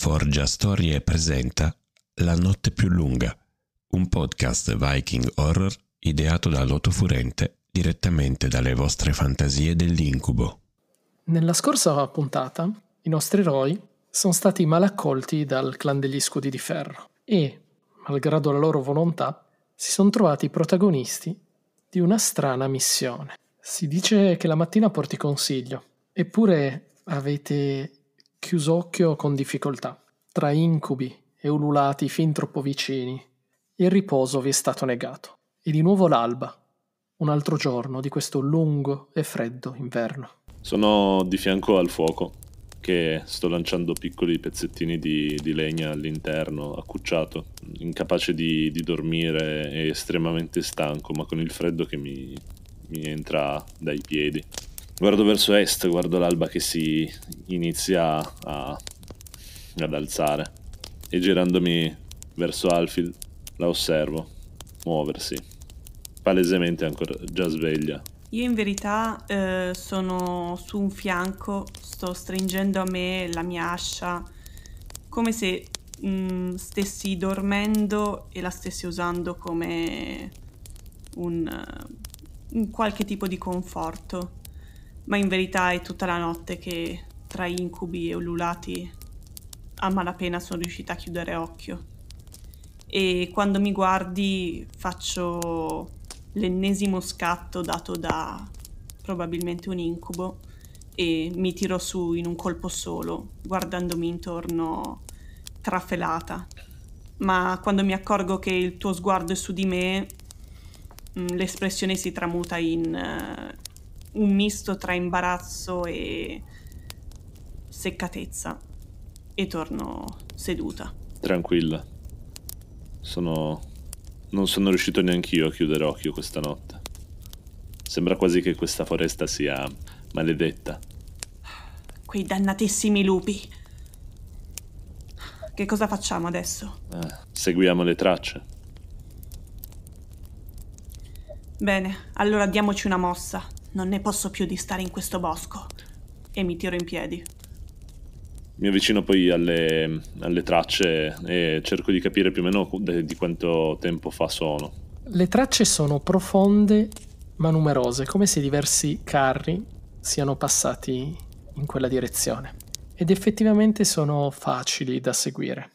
Forgia Storie presenta La notte più lunga, un podcast Viking horror ideato da Loto Furente direttamente dalle vostre fantasie dell'incubo. Nella scorsa puntata i nostri eroi sono stati malaccolti dal clan degli scudi di ferro e, malgrado la loro volontà, si sono trovati protagonisti di una strana missione. Si dice che la mattina porti consiglio, eppure avete chiuso occhio con difficoltà. Tra incubi e ululati fin troppo vicini, il riposo vi è stato negato. E di nuovo l'alba, un altro giorno di questo lungo e freddo inverno. Sono di fianco al fuoco, che sto lanciando piccoli pezzettini di, di legna all'interno, accucciato, incapace di, di, dormire e estremamente stanco, ma con il freddo che mi, mi entra dai piedi. Guardo verso est, guardo l'alba che si inizia a, ad alzare. E girandomi verso Alfil la osservo muoversi, palesemente ancora già sveglia. Io in verità eh, sono su un fianco, sto stringendo a me la mia ascia come se mh, mm, stessi dormendo e la stessi usando come un, uh, un qualche tipo di conforto ma in verità è tutta la notte che tra incubi e ululati a malapena sono riuscita a chiudere occhio. E quando mi guardi faccio l'ennesimo scatto dato da probabilmente un incubo e mi tiro su in un colpo solo, guardandomi intorno trafelata. Ma quando mi accorgo che il tuo sguardo è su di me, mm, l'espressione si tramuta in eh, un misto tra imbarazzo e seccatezza e torno seduta. Tranquilla. Sono... Non sono riuscito neanch'io a chiudere occhio questa notte. Sembra quasi che questa foresta sia maledetta. Quei dannatissimi lupi. Che cosa facciamo adesso? Eh, seguiamo le tracce. Bene, allora diamoci una mossa. Non ne posso più di stare in questo bosco. E mi tiro in piedi. Mi avvicino poi alle, alle tracce e cerco di capire più o meno di quanto tempo fa sono. Le tracce sono profonde ma numerose, come se diversi carri siano passati in quella direzione. Ed effettivamente sono facili da seguire.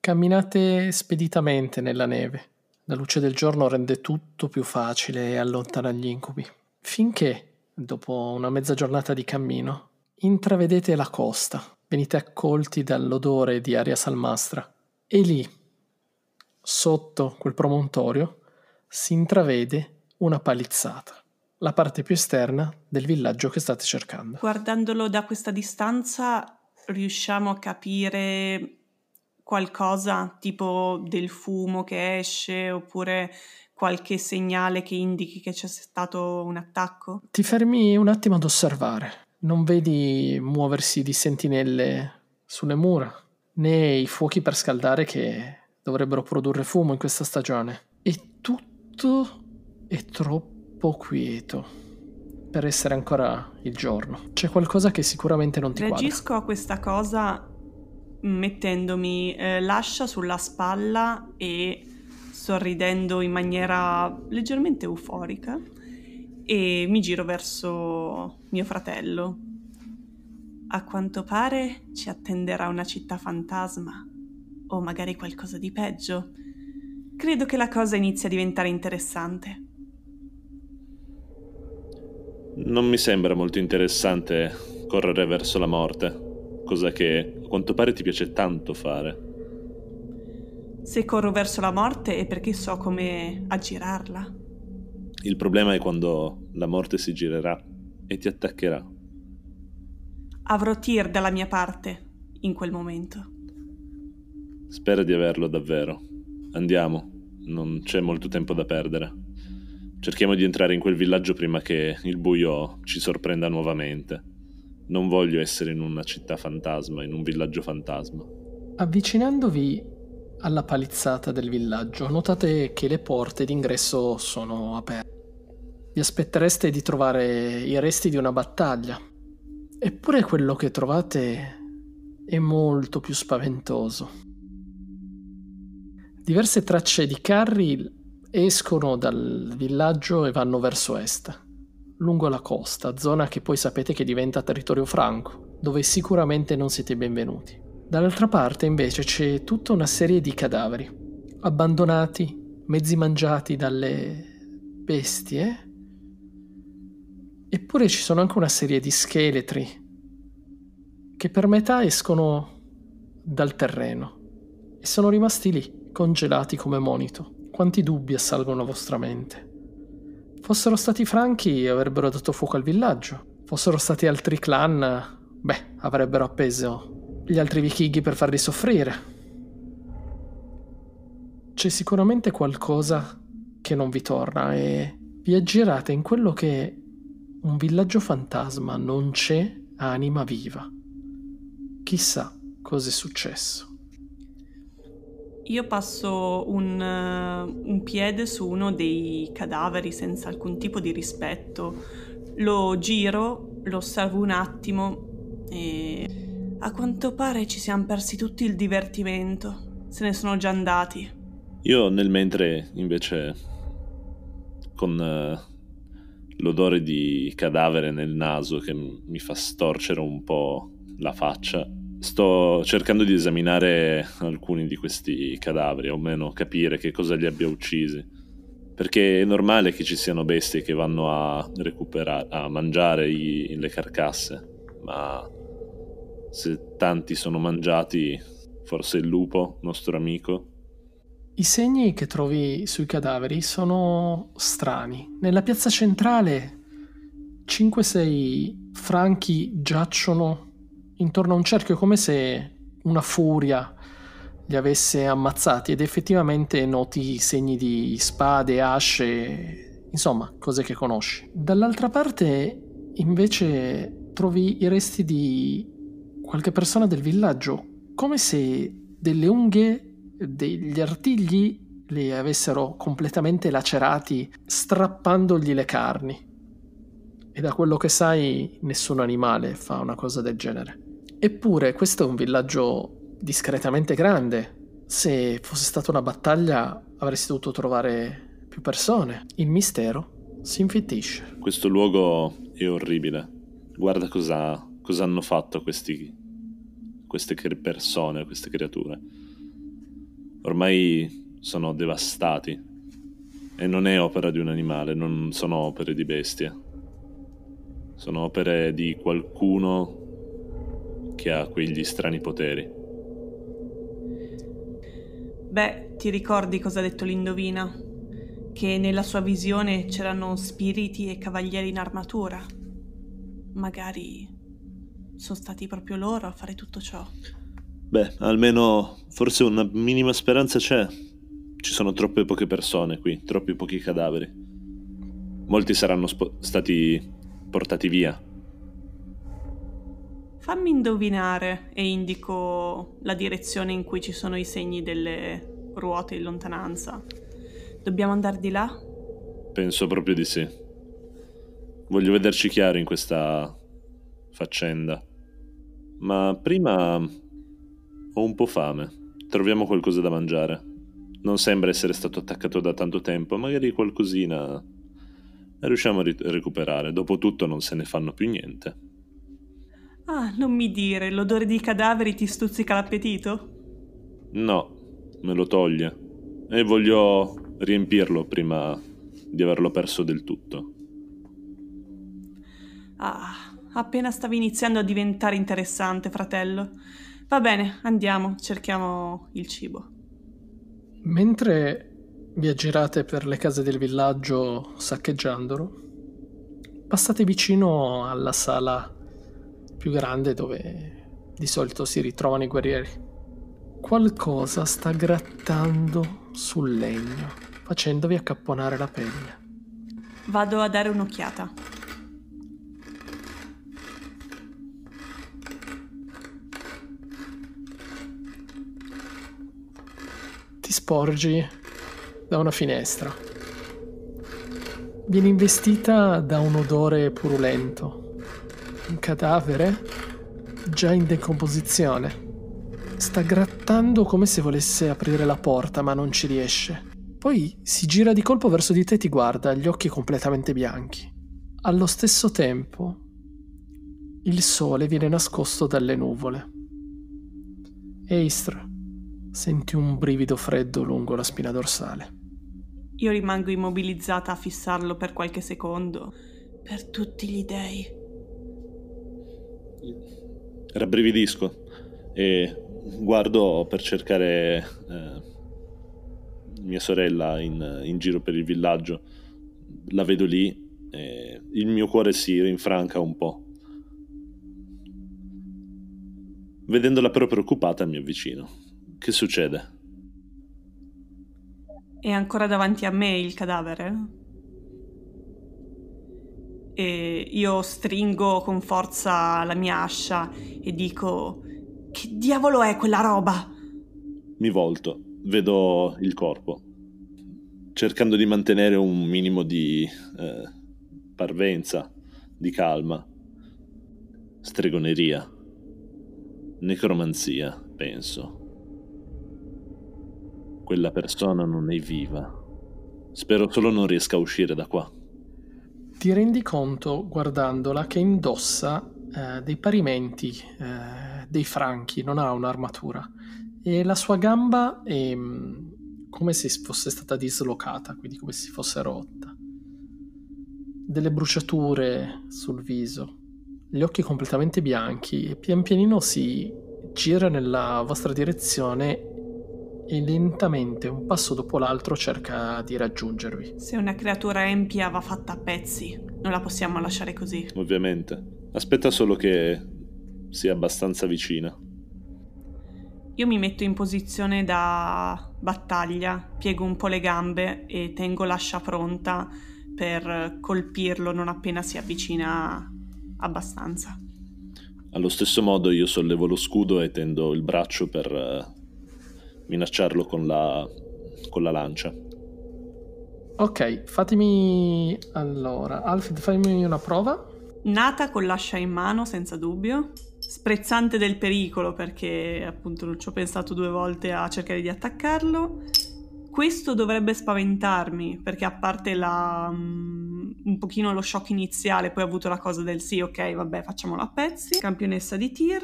Camminate speditamente nella neve. La luce del giorno rende tutto più facile e allontana gli incubi finché, dopo una mezza giornata di cammino, intravedete la costa, venite accolti dall'odore di aria salmastra e lì, sotto quel promontorio, si intravede una palizzata, la parte più esterna del villaggio che state cercando. Guardandolo da questa distanza riusciamo a capire qualcosa tipo del fumo che esce oppure qualche segnale che indichi che c'è stato un attacco? Ti fermi un attimo ad osservare. Non vedi muoversi di sentinelle sulle mura, né i fuochi per scaldare che dovrebbero produrre fumo in questa stagione. E tutto è troppo quieto per essere ancora il giorno. C'è qualcosa che sicuramente non ti Reagisco quadra. a questa cosa mettendomi eh, l'ascia sulla spalla e sorridendo in maniera leggermente euforica e mi giro verso mio fratello. A quanto pare ci attenderà una città fantasma o magari qualcosa di peggio. Credo che la cosa inizi a diventare interessante. Non mi sembra molto interessante correre verso la morte, cosa che a quanto pare ti piace tanto fare. Se corro verso la morte è perché so come aggirarla. Il problema è quando la morte si girerà e ti attaccherà. Avrò Tyr dalla mia parte in quel momento. Spero di averlo davvero. Andiamo, non c'è molto tempo da perdere. Cerchiamo di entrare in quel villaggio prima che il buio ci sorprenda nuovamente. Non voglio essere in una città fantasma, in un villaggio fantasma. Avvicinandovi alla palizzata del villaggio, notate che le porte d'ingresso sono aperte. Vi aspettereste di trovare i resti di una battaglia. Eppure quello che trovate è molto più spaventoso. Diverse tracce di carri escono dal villaggio e vanno verso est, lungo la costa, zona che poi sapete che diventa territorio franco, dove sicuramente non siete benvenuti. Dall'altra parte invece c'è tutta una serie di cadaveri, abbandonati, mezzi mangiati dalle bestie, eppure ci sono anche una serie di scheletri che per metà escono dal terreno e sono rimasti lì, congelati come monito. Quanti dubbi assalgono la vostra mente? Fossero stati franchi avrebbero dato fuoco al villaggio. Fossero stati altri clan, beh, avrebbero appeso gli altri vichinghi per farli soffrire. C'è sicuramente qualcosa che non vi torna e vi aggirate in quello che un villaggio fantasma non c'è anima viva. Chissà cosa è successo. Io passo un, uh, un, piede su uno dei cadaveri senza alcun tipo di rispetto, lo giro, lo osservo un attimo e a quanto pare ci siamo persi tutti il divertimento, se ne sono già andati. Io nel mentre invece con uh, l'odore di cadavere nel naso che mi fa storcere un po' la faccia. Sto cercando di esaminare alcuni di questi cadaveri, o meno capire che cosa li abbia uccisi. Perché è normale che ci siano bestie che vanno a recuperare, a mangiare i, le carcasse, ma se tanti sono mangiati, forse il lupo, nostro amico. I segni che trovi sui cadaveri sono strani. Nella piazza centrale 5-6 franchi giacciono intorno a un cerchio come se una furia li avesse ammazzati ed effettivamente noti segni di spade, asce, insomma, cose che conosci. Dall'altra parte invece trovi i resti di qualche persona del villaggio, come se delle unghie, degli artigli li avessero completamente lacerati, strappandogli le carni. E da quello che sai, nessun animale fa una cosa del genere. Eppure questo è un villaggio discretamente grande. Se fosse stata una battaglia avresti dovuto trovare più persone. Il mistero si infittisce. Questo luogo è orribile. Guarda cosa, cosa hanno fatto questi, queste persone, queste creature. Ormai sono devastati. E non è opera di un animale, non sono opere di bestie. Sono opere di qualcuno che ha quegli strani poteri. Beh, ti ricordi cosa ha detto l'indovina? Che nella sua visione c'erano spiriti e cavalieri in armatura. Magari sono stati proprio loro a fare tutto ciò. Beh, almeno forse una minima speranza c'è. Ci sono troppe poche persone qui, troppi pochi cadaveri. Molti saranno spo- stati portati via Fammi indovinare e indico la direzione in cui ci sono i segni delle ruote in lontananza. Dobbiamo andare di là? Penso proprio di sì. Voglio vederci chiaro in questa faccenda. Ma prima ho un po' fame. Troviamo qualcosa da mangiare. Non sembra essere stato attaccato da tanto tempo, magari qualcosina riusciamo a ri- recuperare. Dopotutto non se ne fanno più niente. Ah, non mi dire, l'odore di cadaveri ti stuzzica l'appetito? No, me lo toglie. E voglio riempirlo prima di averlo perso del tutto. Ah, appena stavi iniziando a diventare interessante, fratello. Va bene, andiamo, cerchiamo il cibo. Mentre vi aggirate per le case del villaggio saccheggiandolo, passate vicino alla sala più grande dove di solito si ritrovano i guerrieri. Qualcosa sta grattando sul legno, facendovi accapponare la pelle. Vado a dare un'occhiata. Sporgi da una finestra. Vieni investita da un odore purulento un cadavere già in decomposizione. Sta grattando come se volesse aprire la porta, ma non ci riesce. Poi si gira di colpo verso di te e ti guarda, gli occhi completamente bianchi. Allo stesso tempo, il sole viene nascosto dalle nuvole. Eistra, senti un brivido freddo lungo la spina dorsale. Io rimango immobilizzata a fissarlo per qualche secondo. Per tutti gli dei. Rabbrividisco e guardo per cercare eh, mia sorella in, in, giro per il villaggio. La vedo lì e il mio cuore si rinfranca un po'. Vedendola però preoccupata mi avvicino. Che succede? È ancora davanti a me il cadavere? E io stringo con forza la mia ascia e dico: Che diavolo è quella roba? Mi volto, vedo il corpo, cercando di mantenere un minimo di eh, parvenza, di calma. Stregoneria, necromanzia, penso. Quella persona non è viva. Spero solo non riesca a uscire da qua. Ti rendi conto, guardandola, che indossa eh, dei parimenti, eh, dei franchi, non ha un'armatura. E la sua gamba è mm, come se fosse stata dislocata, quindi come se fosse rotta. Delle bruciature sul viso, gli occhi completamente bianchi e pian pianino si gira nella vostra direzione e lentamente, un passo dopo l'altro, cerca di raggiungervi. Se una creatura empia va fatta a pezzi, non la possiamo lasciare così. Ovviamente. Aspetta solo che sia abbastanza vicina. Io mi metto in posizione da battaglia, piego un po' le gambe e tengo l'ascia pronta per colpirlo non appena si avvicina abbastanza. Allo stesso modo io sollevo lo scudo e tendo il braccio per eh, minacciarlo con la, con la lancia. Ok, fatemi allora, Alfred, fammi una prova. Nata con l'ascia in mano, senza dubbio. Sprezzante del pericolo perché appunto non ci ho pensato due volte a cercare di attaccarlo. Questo dovrebbe spaventarmi perché a parte la, um, un pochino lo shock iniziale, poi ho avuto la cosa del sì, ok, vabbè, facciamolo a pezzi. Campionessa di tir,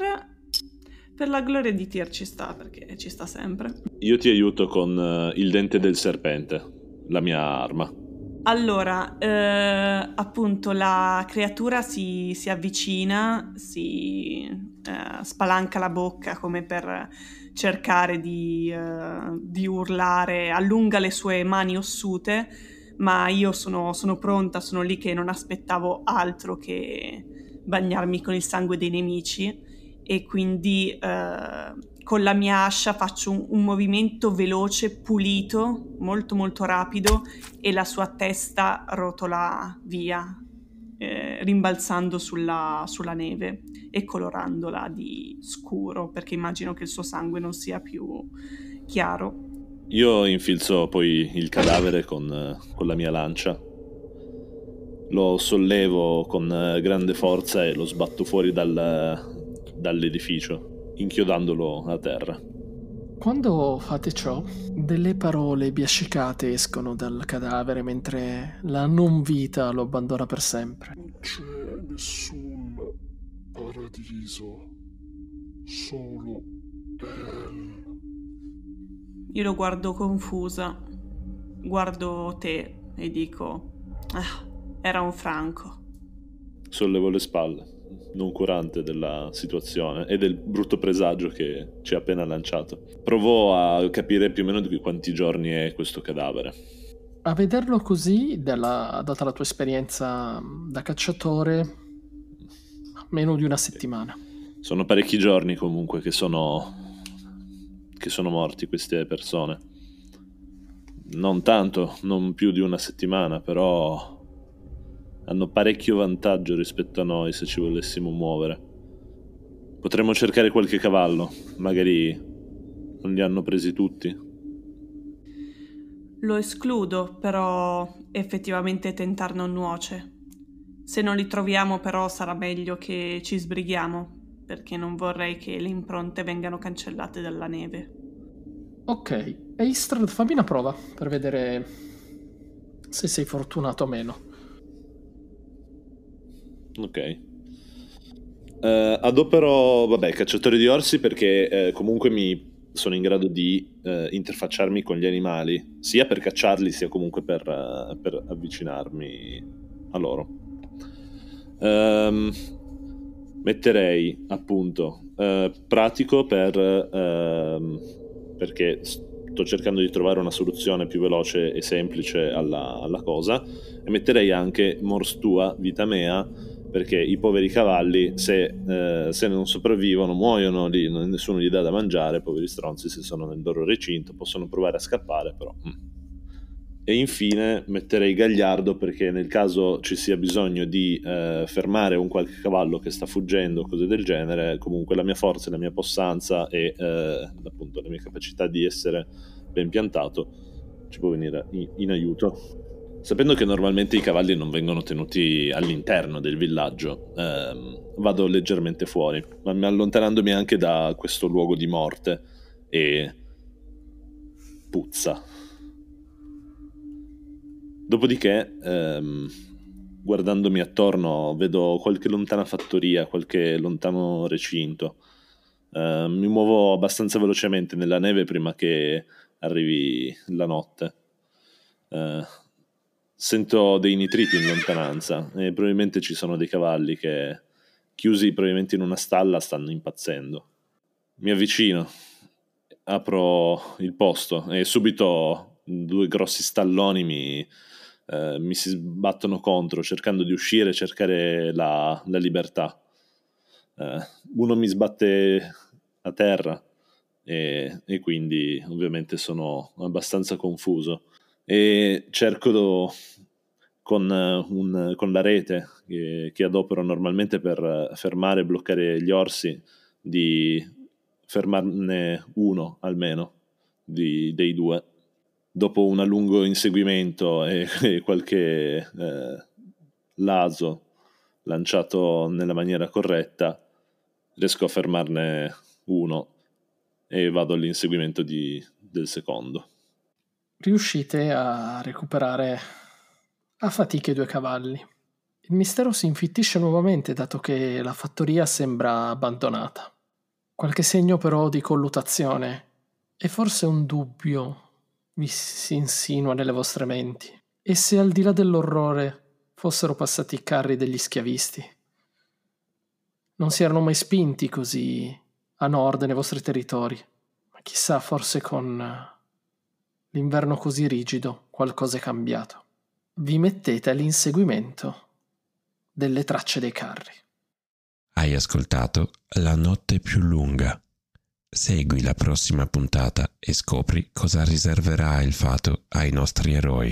per la gloria di Tyr ci sta, perché ci sta sempre. Io ti aiuto con uh, il dente del serpente, la mia arma. Allora, eh, appunto, la creatura si, si avvicina, si eh, spalanca la bocca come per cercare di, eh, di, urlare, allunga le sue mani ossute, ma io sono, sono pronta, sono lì che non aspettavo altro che bagnarmi con il sangue dei nemici e quindi eh, con la mia ascia faccio un, un, movimento veloce, pulito, molto molto rapido e la sua testa rotola via, eh, rimbalzando sulla, sulla neve e colorandola di scuro perché immagino che il suo sangue non sia più chiaro. Io infilzo poi il cadavere con, con la mia lancia lo sollevo con grande forza e lo sbatto fuori dal, dall'edificio, inchiodandolo a terra. Quando fate ciò, delle parole biascicate escono dal cadavere mentre la non vita lo abbandona per sempre. Non c'è nessun paradiso, solo Hell. Io lo guardo confusa, guardo te e dico, ah, era un franco. Sollevo le spalle noncurante della situazione e del brutto presagio che ci ha appena lanciato. Provò a capire più o meno di quanti giorni è questo cadavere. A vederlo così, dalla, data la tua esperienza da cacciatore, meno di una settimana. Sono parecchi giorni comunque che sono, che sono morti queste persone. Non tanto, non più di una settimana, però hanno parecchio vantaggio rispetto a noi se ci volessimo muovere. Potremmo cercare qualche cavallo, magari non li hanno presi tutti. Lo escludo, però effettivamente tentar non nuoce. Se non li troviamo però sarà meglio che ci sbrighiamo, perché non vorrei che le impronte vengano cancellate dalla neve. Ok, e Istrad fammi una prova per vedere se sei fortunato o meno. Ok. Uh, adopero, vabbè, cacciatori di orsi perché uh, comunque mi sono in grado di uh, interfacciarmi con gli animali, sia per cacciarli sia comunque per, per avvicinarmi a loro. Um, metterei appunto pratico per, ehm, perché sto cercando di trovare una soluzione più veloce e semplice alla, alla cosa e metterei anche mors tua, vita mea perché i poveri cavalli se, eh, se, non sopravvivono muoiono lì, nessuno gli dà da mangiare, poveri stronzi se sono nel loro recinto, possono provare a scappare però. Mm. E infine metterei Gagliardo perché nel caso ci sia bisogno di eh, fermare un qualche cavallo che sta fuggendo, cose del genere, comunque la mia forza, la mia possanza e eh, appunto la mia capacità di essere ben piantato ci può venire in, in aiuto. Sapendo che normalmente i cavalli non vengono tenuti all'interno del villaggio, ehm, vado leggermente fuori, ma allontanandomi anche da questo luogo di morte e puzza. Dopodiché, ehm, guardandomi attorno, vedo qualche lontana fattoria, qualche lontano recinto. Eh, mi muovo abbastanza velocemente nella neve prima che arrivi la notte. Eh, sento dei nitriti in lontananza e probabilmente ci sono dei cavalli che, chiusi probabilmente in una stalla, stanno impazzendo. Mi avvicino, apro il posto e subito due grossi stalloni mi, eh, mi si sbattono contro cercando di uscire cercare la, la libertà. Eh, uno mi sbatte a terra e, e quindi ovviamente sono abbastanza confuso e cerco con, un, con la rete che, che, adopero normalmente per fermare e bloccare gli orsi di fermarne uno almeno di, dei due. Dopo un lungo inseguimento e, e qualche eh, laso lanciato nella maniera corretta, riesco a fermarne uno e vado all'inseguimento di, del secondo. Riuscite a recuperare a fatica i due cavalli. Il mistero si infittisce nuovamente dato che la fattoria sembra abbandonata. Qualche segno però di collutazione e forse un dubbio vi si insinua nelle vostre menti. E se al di là dell'orrore fossero passati i carri degli schiavisti? Non si erano mai spinti così a nord nei vostri territori, ma chissà, forse con l'inverno così rigido qualcosa è cambiato vi mettete all'inseguimento delle tracce dei carri. Hai ascoltato La notte più lunga. Segui la prossima puntata e scopri cosa riserverà il fato ai nostri eroi.